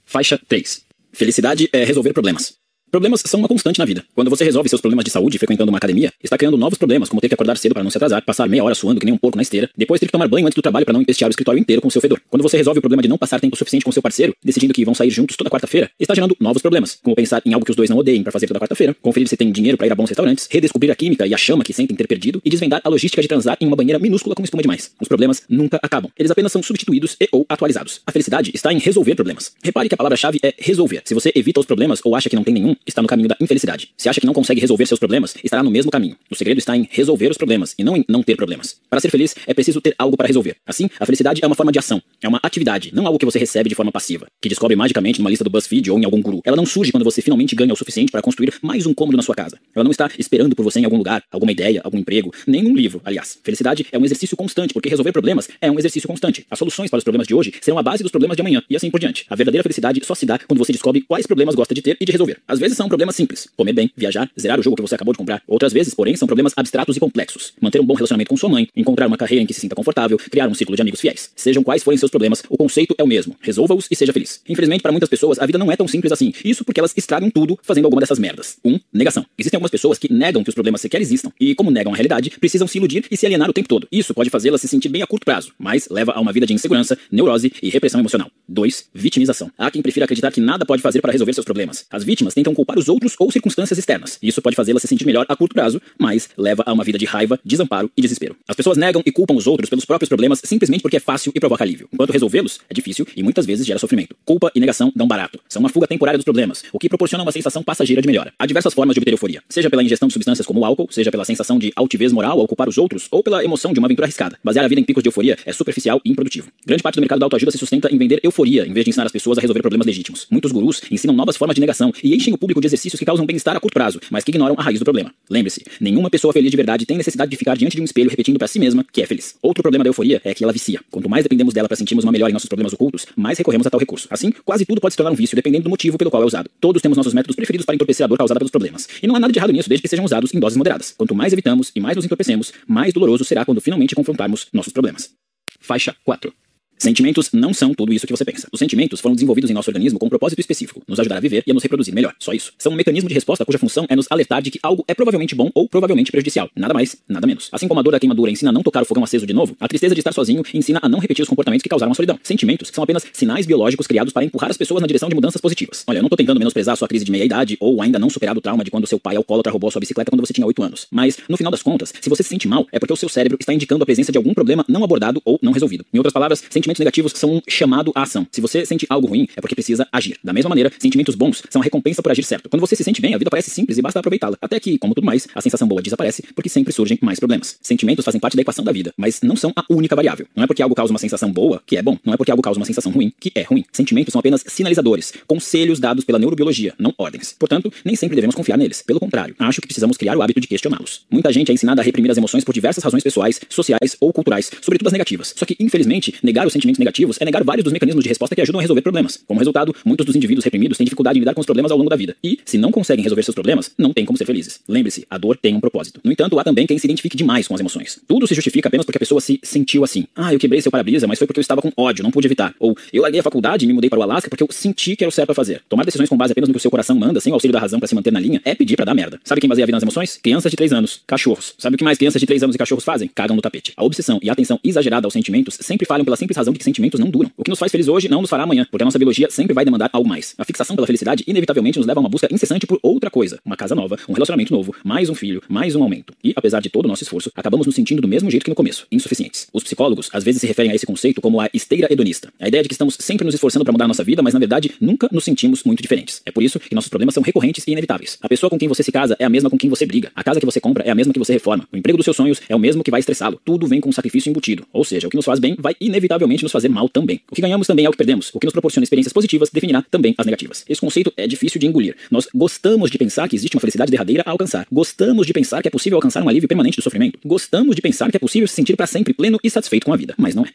Faixa 3. Felicidade é resolver problemas. Problemas são uma constante na vida. Quando você resolve seus problemas de saúde frequentando uma academia, está criando novos problemas, como ter que acordar cedo para não se atrasar, passar meia hora suando que nem um porco na esteira, depois ter que tomar banho antes do trabalho para não empestear o escritório inteiro com seu fedor. Quando você resolve o problema de não passar tempo suficiente com seu parceiro, decidindo que vão sair juntos toda quarta-feira, está gerando novos problemas, como pensar em algo que os dois não odeiem para fazer toda quarta-feira, conferir se tem dinheiro para ir a bons restaurantes, redescobrir a química e a chama que sentem ter perdido e desvendar a logística de transar em uma banheira minúscula com espuma demais. Os problemas nunca acabam. Eles apenas são substituídos e ou atualizados. A felicidade está em resolver problemas. Repare que a palavra-chave é resolver. Se você evita os problemas ou acha que não tem nenhum, está no caminho da infelicidade felicidade. Se acha que não consegue resolver seus problemas, estará no mesmo caminho. O segredo está em resolver os problemas e não em não ter problemas. Para ser feliz, é preciso ter algo para resolver. Assim, a felicidade é uma forma de ação, é uma atividade, não algo que você recebe de forma passiva, que descobre magicamente numa lista do BuzzFeed ou em algum guru. Ela não surge quando você finalmente ganha o suficiente para construir mais um cômodo na sua casa. Ela não está esperando por você em algum lugar, alguma ideia, algum emprego, nem um livro, aliás. Felicidade é um exercício constante, porque resolver problemas é um exercício constante. As soluções para os problemas de hoje serão a base dos problemas de amanhã e assim por diante. A verdadeira felicidade só se dá quando você descobre quais problemas gosta de ter e de resolver. Às vezes são problemas simples, comer bem, viajar, zerar o jogo que você acabou de comprar. Outras vezes, porém, são problemas abstratos e complexos. Manter um bom relacionamento com sua mãe, encontrar uma carreira em que se sinta confortável, criar um ciclo de amigos fiéis. Sejam quais forem seus problemas, o conceito é o mesmo. Resolva-os e seja feliz. Infelizmente, para muitas pessoas, a vida não é tão simples assim. Isso porque elas estragam tudo fazendo alguma dessas merdas. 1. Um, negação. Existem algumas pessoas que negam que os problemas sequer existam. E, como negam a realidade, precisam se iludir e se alienar o tempo todo. Isso pode fazê-las se sentir bem a curto prazo, mas leva a uma vida de insegurança, neurose e repressão emocional. 2. Vitimização. Há quem prefira acreditar que nada pode fazer para resolver seus problemas. As vítimas tentam culpar os outros ou circunstâncias externas. Isso pode fazê-la se sentir melhor a curto prazo, mas leva a uma vida de raiva, desamparo e desespero. As pessoas negam e culpam os outros pelos próprios problemas simplesmente porque é fácil e provoca alívio, enquanto resolvê-los é difícil e muitas vezes gera sofrimento. Culpa e negação dão barato. São uma fuga temporária dos problemas, o que proporciona uma sensação passageira de melhora. Há diversas formas de obter euforia, seja pela ingestão de substâncias como o álcool, seja pela sensação de altivez moral ao culpar os outros, ou pela emoção de uma aventura arriscada. Basear a vida em picos de euforia é superficial e improdutivo. Grande parte do mercado da autoajuda se sustenta em vender euforia, em vez de ensinar as pessoas a resolver problemas legítimos. Muitos gurus ensinam novas formas de negação e enchem o público de exercícios que causam bem-estar a curto prazo, mas que ignoram a raiz do problema. Lembre-se, nenhuma pessoa feliz de verdade tem necessidade de ficar diante de um espelho repetindo para si mesma que é feliz. Outro problema da euforia é que ela vicia. Quanto mais dependemos dela para sentirmos uma melhora em nossos problemas ocultos, mais recorremos a tal recurso. Assim, quase tudo pode se tornar um vício dependendo do motivo pelo qual é usado. Todos temos nossos métodos preferidos para entorpecer a dor causada pelos problemas. E não há nada de errado nisso desde que sejam usados em doses moderadas. Quanto mais evitamos e mais nos entorpecemos, mais doloroso será quando finalmente confrontarmos nossos problemas. Faixa 4. Sentimentos não são tudo isso que você pensa. Os sentimentos foram desenvolvidos em nosso organismo com um propósito específico, nos ajudar a viver e a nos reproduzir melhor. Só isso. São um mecanismo de resposta cuja função é nos alertar de que algo é provavelmente bom ou provavelmente prejudicial. Nada mais, nada menos. Assim como a dor da queimadura ensina a não tocar o fogão aceso de novo, a tristeza de estar sozinho ensina a não repetir os comportamentos que causaram a solidão. Sentimentos são apenas sinais biológicos criados para empurrar as pessoas na direção de mudanças positivas. Olha, eu não tô tentando menosprezar a sua crise de meia-idade ou ainda não superado o trauma de quando seu pai alcoólatra roubou sua bicicleta quando você tinha 8 anos. Mas, no final das contas, se você se sente mal, é porque o seu cérebro está indicando a presença de algum problema não abordado ou não resolvido. Em outras palavras, sentimentos negativos são um chamado à ação. Se você sente algo ruim, é porque precisa agir. Da mesma maneira, sentimentos bons são a recompensa por agir certo. Quando você se sente bem, a vida parece simples e basta aproveitá-la. Até que, como tudo mais, a sensação boa desaparece porque sempre surgem mais problemas. Sentimentos fazem parte da equação da vida, mas não são a única variável. Não é porque algo causa uma sensação boa que é bom, não é porque algo causa uma sensação ruim que é ruim. Sentimentos são apenas sinalizadores, conselhos dados pela neurobiologia, não ordens. Portanto, nem sempre devemos confiar neles. Pelo contrário, acho que precisamos criar o hábito de questioná-los. Muita gente é ensinada a reprimir as emoções por diversas razões pessoais, sociais ou culturais, sobretudo as negativas. Só que, infelizmente, negar os sentimentos negativos é negar vários dos mecanismos de resposta que ajudam a resolver problemas. Como resultado, muitos dos indivíduos reprimidos têm dificuldade em lidar com os problemas ao longo da vida. E, se não conseguem resolver seus problemas, não tem como ser felizes. Lembre-se, a dor tem um propósito. No entanto, há também quem se identifique demais com as emoções. Tudo se justifica apenas porque a pessoa se sentiu assim. Ah, eu quebrei seu para-brisa, mas foi porque eu estava com ódio, não pude evitar. Ou eu larguei a faculdade e me mudei para o Alasca porque eu senti que era o certo a fazer. Tomar decisões com base apenas no que o seu coração manda, sem o auxílio da razão para se manter na linha, é pedir para dar merda. Sabe quem baseia a vida nas emoções? Crianças de 3 anos, cachorros. Sabe o que mais crianças de 3 anos e cachorros fazem? Cagam no tapete. A obsessão e a atenção exagerada aos sentimentos sempre falham pela simples razão de que sentimentos não duram. O que nos faz feliz hoje não nos fará amanhã, porque a nossa biologia sempre vai demandar algo mais. A fixação pela felicidade inevitavelmente nos leva a uma busca incessante por outra coisa, uma casa nova, um relacionamento novo, mais um filho, mais um aumento. E, apesar de todo o nosso esforço, acabamos nos sentindo do mesmo jeito que no começo, insuficientes. Os psicólogos às vezes se referem a esse conceito como a esteira hedonista. A ideia de que estamos sempre nos esforçando para mudar a nossa vida, mas na verdade nunca nos sentimos muito diferentes. É por isso que nossos problemas são recorrentes e inevitáveis. A pessoa com quem você se casa é a mesma com quem você briga. A casa que você compra é a mesma que você reforma. O emprego dos seus sonhos é o mesmo que vai estressá-lo. Tudo vem com um sacrifício embutido. Ou seja, o que nos faz bem vai inevitavelmente nos fazer mal também. O que ganhamos também é o que perdemos. O que nos proporciona experiências positivas definirá também as negativas. Esse conceito é difícil de engolir. Nós gostamos de pensar que existe uma felicidade derradeira a alcançar. Gostamos de pensar que é possível alcançar um alívio permanente do sofrimento. Gostamos de pensar que é possível se sentir para sempre pleno e satisfeito com a vida, mas não é.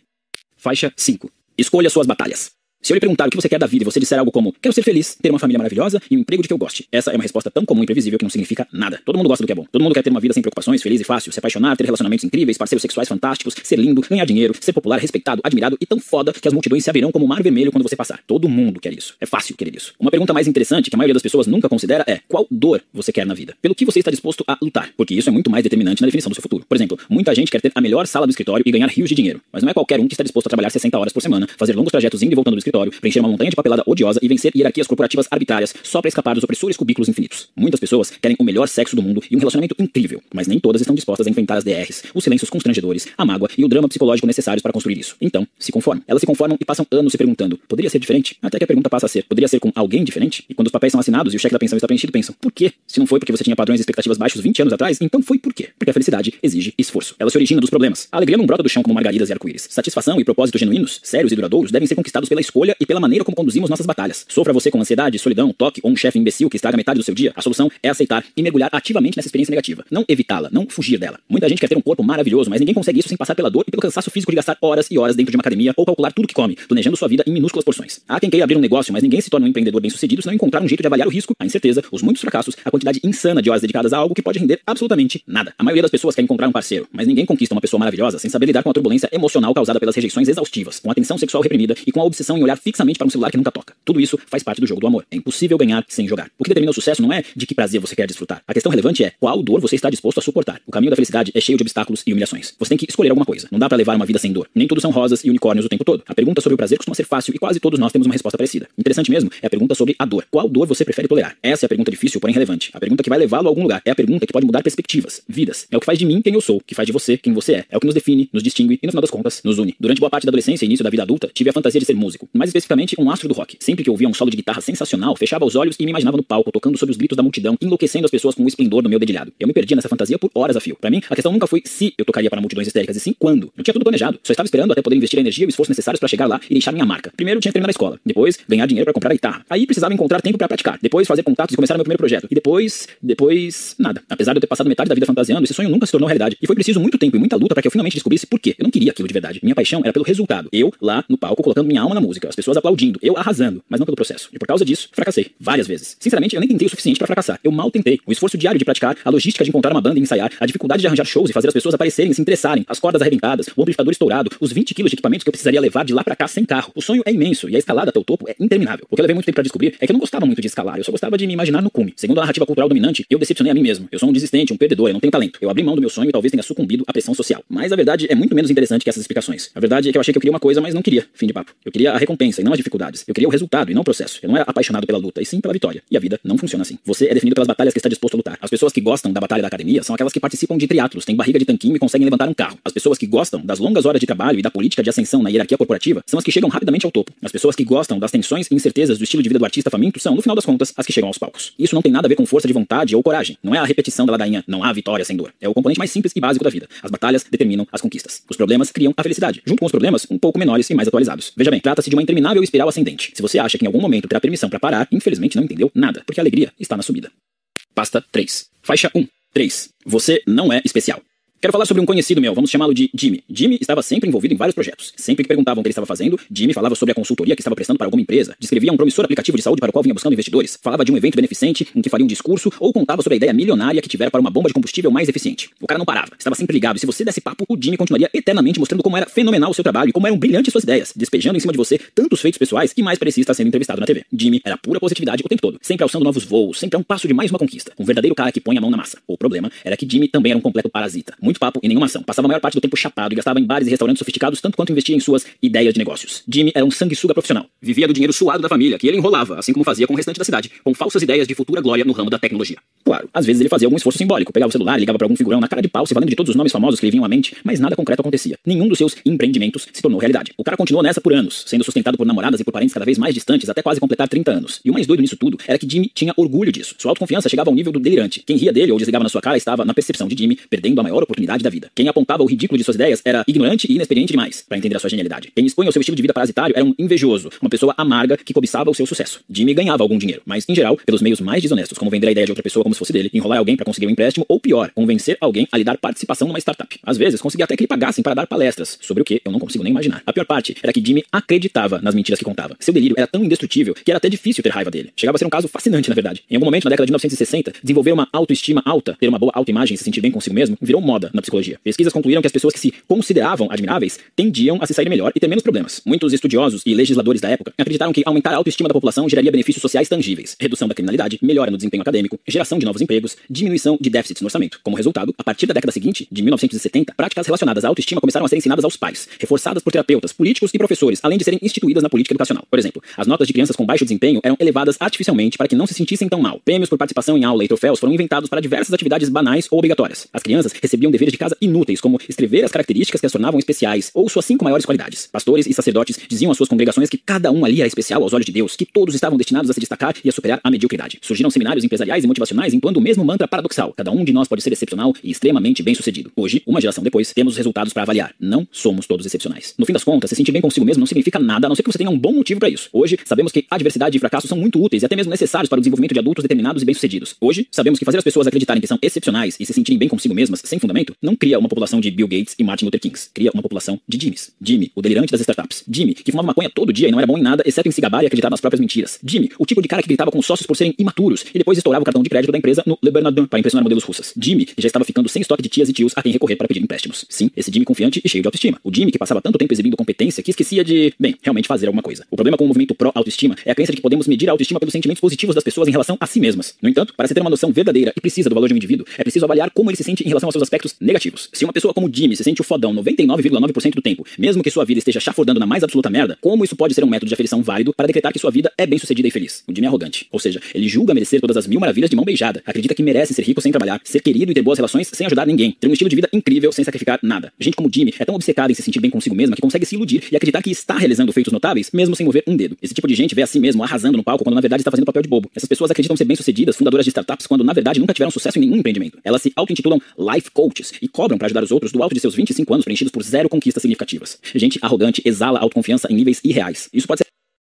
Faixa 5. Escolha suas batalhas. Se eu lhe perguntar o que você quer da vida e você disser algo como quero ser feliz, ter uma família maravilhosa e um emprego de que eu goste, essa é uma resposta tão comum e previsível que não significa nada. Todo mundo gosta do que é bom. Todo mundo quer ter uma vida sem preocupações, feliz e fácil, se apaixonar, ter relacionamentos incríveis, parceiros sexuais fantásticos, ser lindo, ganhar dinheiro, ser popular, respeitado, admirado e tão foda que as multidões se abrirão como um mar vermelho quando você passar. Todo mundo quer isso. É fácil querer isso. Uma pergunta mais interessante que a maioria das pessoas nunca considera é qual dor você quer na vida? Pelo que você está disposto a lutar? Porque isso é muito mais determinante na definição do seu futuro. Por exemplo, muita gente quer ter a melhor sala do escritório e ganhar rios de dinheiro, mas não é qualquer um que está disposto a trabalhar 60 horas por semana, fazer longos trajetos indo e voltando do escritório, preencher uma montanha de papelada odiosa e vencer hierarquias corporativas arbitrárias só para escapar dos opressores cubículos infinitos. Muitas pessoas querem o melhor sexo do mundo e um relacionamento incrível, mas nem todas estão dispostas a enfrentar as DRs, os silêncios constrangedores, a mágoa e o drama psicológico necessários para construir isso. Então, se conformam. Elas se conformam e passam anos se perguntando: poderia ser diferente? Até que a pergunta passa a ser: poderia ser com alguém diferente? E quando os papéis são assinados e o cheque da pensão está preenchido, pensam: por quê? Se não foi porque você tinha padrões e expectativas baixos 20 anos atrás, então foi por quê? Porque a felicidade exige esforço. Ela se origina dos problemas. A alegria não brota do chão como margaridas e arco-íris. Satisfação e propósitos genuínos, sérios e duradouros devem ser conquistados pela escolha e pela maneira como conduzimos nossas batalhas. Sofra você com ansiedade, solidão, toque ou um chefe imbecil que estraga metade do seu dia, a solução é aceitar e mergulhar ativamente nessa experiência negativa. Não evitá-la, não fugir dela. Muita gente quer ter um corpo maravilhoso, mas ninguém consegue isso sem passar pela dor e pelo cansaço físico de gastar horas e horas dentro de uma academia ou calcular tudo que come, planejando sua vida em minúsculas porções. Há quem queira abrir um negócio, mas ninguém se torna um empreendedor bem-sucedido se não encontrar um jeito de avaliar o risco, a incerteza, os muitos fracassos, a quantidade insana de horas dedicadas a algo que pode render absolutamente nada. A maioria das pessoas quer encontrar um parceiro, mas ninguém conquista uma pessoa maravilhosa sem saber lidar com a turbulência emocional causada pelas rejeições exaustivas, com a tensão sexual reprimida e com a obsessão em olhar olhar fixamente para um celular que nunca toca. Tudo isso faz parte do jogo do amor. É impossível ganhar sem jogar. O que determina o sucesso não é de que prazer você quer desfrutar. A questão relevante é qual dor você está disposto a suportar. O caminho da felicidade é cheio de obstáculos e humilhações. Você tem que escolher alguma coisa. Não dá para levar uma vida sem dor. Nem tudo são rosas e unicórnios o tempo todo. A pergunta sobre o prazer costuma ser fácil e quase todos nós temos uma resposta parecida. Interessante mesmo é a pergunta sobre a dor. Qual dor você prefere tolerar? Essa é a pergunta difícil, porém relevante. A pergunta que vai levá-lo a algum lugar. É a pergunta que pode mudar perspectivas, vidas. É o que faz de mim quem eu sou, que faz de você quem você é. É o que nos define, nos distingue e no final das contas nos une. Durante boa parte da adolescência e início da vida adulta, tive a fantasia de ser músico, mais especificamente um astro do rock. Sempre que ouvia um solo de guitarra sensacional, fechava os olhos e me imaginava no palco tocando sob os gritos da multidão, enlouquecendo as pessoas com o esplendor do meu dedilhado. Eu me perdia nessa fantasia por horas a fio. Para mim, a questão nunca foi se eu tocaria para multidões histéricas, e sim quando. Eu tinha tudo planejado. Só estava esperando até poder investir a energia e o esforço necessários para chegar lá e deixar minha marca. Primeiro tinha que terminar a escola, depois ganhar dinheiro para comprar a guitarra. Aí precisava encontrar tempo para praticar, depois fazer contatos e começar meu primeiro projeto. E depois, depois, nada. Apesar de eu ter passado metade da vida fantasiando, esse sonho nunca se tornou realidade. E foi preciso muito tempo e muita luta para que eu finalmente descobrisse por quê. Eu não queria aquilo de verdade. Minha paixão era pelo resultado. Eu lá no palco colocando minha alma na música, as pessoas aplaudindo, eu arrasando, mas não pelo processo. E por causa disso, fracassei várias vezes. Sinceramente, eu nem tentei o suficiente para fracassar. Eu mal tentei. O esforço diário de praticar, a logística de encontrar uma banda e ensaiar, a dificuldade de arranjar shows e fazer as pessoas aparecerem e se interessarem, as cordas arrebentadas, o amplificador estourado, os 20 quilos de equipamentos que eu precisaria levar de lá para cá sem carro. O sonho é imenso e a escalada até o topo é interminável. O que eu levei muito tempo para descobrir é que eu não gostava muito de escalar, eu só gostava de me imaginar no cume. Segundo a narrativa cultural dominante, eu decepcionei a mim mesmo. Eu sou um desistente, um perdedor, eu não tenho talento. Eu abri mão do meu sonho e talvez tenha sucumbido à pressão social. Mas a verdade é muito menos interessante que essas explicações. A verdade é que eu achei que eu queria uma coisa, mas não queria. Fim de papo. Eu queria a recompensa e não as dificuldades. Eu queria o resultado e não o processo. Eu não era apaixonado pela luta, e sim pela vitória. E a vida não funciona assim. Você é definido pelas batalhas que está disposto a lutar. As pessoas que gostam da batalha da academia são aquelas que participam de triatlos, têm barriga de tanquinho e conseguem levantar um carro. As pessoas que gostam das longas horas de trabalho e da política de ascensão na hierarquia corporativa são as que chegam rapidamente ao topo. As pessoas que gostam das tensões e incertezas do estilo de vida do artista faminto são, no final das contas, as que chegam aos palcos. Isso não tem nada a ver com força de vontade ou coragem. Não é a repetição da ladainha, não há vitória sem dor. É o componente mais simples e básico da vida. As batalhas determinam as conquistas. Os problemas criam a felicidade, junto com os problemas um pouco menores e mais atualizados. Veja bem, trata-se de uma interminável espiral ascendente. Se você acha que em algum momento terá permissão para parar, infelizmente não entendeu nada, porque a alegria está na subida. Pasta 3. Faixa 1. 3. Você não é especial. Quero falar sobre um conhecido meu, vamos chamá-lo de Jimmy. Jimmy estava sempre envolvido em vários projetos. Sempre que perguntavam o que ele estava fazendo, Jimmy falava sobre a consultoria que estava prestando para alguma empresa, descrevia um promissor aplicativo de saúde para o qual vinha buscando investidores, falava de um evento beneficente em que faria um discurso ou contava sobre a ideia milionária que tivera para uma bomba de combustível mais eficiente. O cara não parava, estava sempre ligado, e se você desse papo, o Jimmy continuaria eternamente mostrando como era fenomenal o seu trabalho e como eram brilhantes suas ideias, despejando em cima de você tantos feitos pessoais que mais parecia estar sendo entrevistado na TV. Jimmy era pura positividade o tempo todo, sempre alçando novos voos, sempre a um passo de mais uma conquista. Um verdadeiro cara que põe a mão na massa. O problema era que Jimmy também era um completo parasita. Muito papo e nenhuma ação passava a maior parte do tempo chapado e gastava em bares e restaurantes sofisticados tanto quanto investia em suas ideias de negócios. Jimmy era um sanguessuga profissional. Vivia do dinheiro suado da família, que ele enrolava, assim como fazia com o restante da cidade, com falsas ideias de futura glória no ramo da tecnologia. Claro, às vezes ele fazia algum esforço simbólico, pegava o celular ligava para algum figurão na cara de pau, se valendo de todos os nomes famosos que lhe vinham à mente, mas nada concreto acontecia. Nenhum dos seus empreendimentos se tornou realidade. O cara continuou nessa por anos, sendo sustentado por namoradas e por parentes cada vez mais distantes até quase completar 30 anos. E o mais doido nisso tudo era que Jimmy tinha orgulho disso. Sua autoconfiança chegava ao nível do delirante. Quem ria dele ou desligava na sua cara estava na percepção de Jimmy perdendo a maior oportunidade da vida. Quem apontava o ridículo de suas ideias era ignorante e inexperiente demais para entender a sua genialidade. Quem expunha o seu estilo de vida parasitário era um invejoso, uma pessoa amarga que cobiçava o seu sucesso. Jimmy ganhava algum dinheiro, mas em geral pelos meios mais desonestos, como vender a ideia de outra pessoa como se fosse dele, enrolar alguém para conseguir um empréstimo ou pior, convencer alguém a lhe dar participação numa startup. Às vezes conseguia até que lhe pagassem para dar palestras, sobre o que eu não consigo nem imaginar. A pior parte era que Jimmy acreditava nas mentiras que contava. Seu delírio era tão indestrutível que era até difícil ter raiva dele. Chegava a ser um caso fascinante, na verdade. Em algum momento, na década de 1960, desenvolver uma autoestima alta, ter uma boa autoimagem e se sentir bem consigo mesmo, virou moda na psicologia. Pesquisas concluíram que as pessoas que se consideravam admiráveis tendiam a se sair melhor e ter menos problemas. Muitos estudiosos e legisladores da época acreditaram que aumentar a autoestima da população geraria benefícios sociais tangíveis, redução da criminalidade, melhora no desempenho acadêmico, geração de novos empregos, diminuição de déficits no orçamento. Como resultado, a partir da década seguinte, de 1970, práticas relacionadas à autoestima começaram a ser ensinadas aos pais, reforçadas por terapeutas, políticos e professores, além de serem instituídas na política educacional. Por exemplo, as notas de crianças com baixo desempenho eram elevadas artificialmente para que não se sentissem tão mal. Prêmios por participação em aula e troféus foram inventados para diversas atividades banais ou obrigatórias. As crianças recebiam deveres de casa inúteis, como escrever as características que as tornavam especiais ou suas cinco maiores qualidades. Pastores e sacerdotes diziam às suas congregações que cada um ali era especial aos olhos de Deus, que todos estavam destinados a se destacar e a superar a mediocridade. Surgiram seminários empresariais e motivacionais entoando o mesmo mantra paradoxal: cada um de nós pode ser excepcional e extremamente bem-sucedido. Hoje, uma geração depois, temos os resultados para avaliar. Não somos todos excepcionais. No fim das contas, se sentir bem consigo mesmo não significa nada, a não ser que você tenha um bom motivo para isso. Hoje, sabemos que adversidade e fracasso são muito úteis e até mesmo necessários para o desenvolvimento de adultos determinados e bem-sucedidos. Hoje, sabemos que fazer as pessoas acreditarem que são excepcionais e se sentirem bem consigo mesmas sem fundamento Não cria uma população de Bill Gates e Martin Luther Kings. Cria uma população de Jimmys. Jimmy, o delirante das startups. Jimmy, que fumava maconha todo dia e não era bom em nada, exceto em se gabar e acreditar nas próprias mentiras. Jimmy, o tipo de cara que gritava com os sócios por serem imaturos e depois estourava o cartão de crédito da empresa no Le Bernardin para impressionar modelos russas. Jimmy, que já estava ficando sem estoque de tias e tios a quem recorrer para pedir empréstimos. Sim, esse Jimmy confiante e cheio de autoestima. O Jimmy que passava tanto tempo exibindo competência que esquecia de, bem, realmente fazer alguma coisa. O problema com o movimento pró-autoestima é a crença de que podemos medir a autoestima pelos sentimentos positivos das pessoas em relação a si mesmas. No entanto, para se ter uma noção verdadeira e precisa do valor de um indivíduo, é preciso avaliar como ele se sente em relação aos seus aspectos negativos. Se uma pessoa como Jimmy se sente o fodão 99,9% do tempo, mesmo que sua vida esteja chafurdando na mais absoluta merda, como isso pode ser um método de aferição válido para decretar que sua vida é bem sucedida e feliz? O Jimmy é arrogante. Ou seja, ele julga merecer todas as mil maravilhas de mão beijada, acredita que merece ser rico sem trabalhar, ser querido e ter boas relações sem ajudar ninguém, ter um estilo de vida incrível sem sacrificar nada. Gente como Jimmy é tão obcecada em se sentir bem consigo mesma que consegue se iludir e acreditar que está realizando feitos notáveis, mesmo sem mover um dedo. Esse tipo de gente vê a si mesmo arrasando no palco quando na verdade está fazendo papel de bobo. Essas pessoas acreditam ser bem-sucedidas, fundadoras de startups, quando na verdade nunca tiveram sucesso em nenhum empreendimento. Elas se auto-intitulam life coaches e cobram para ajudar os outros do alto de seus 25 anos preenchidos por zero conquistas significativas. Gente arrogante exala autoconfiança em níveis irreais. Isso pode ser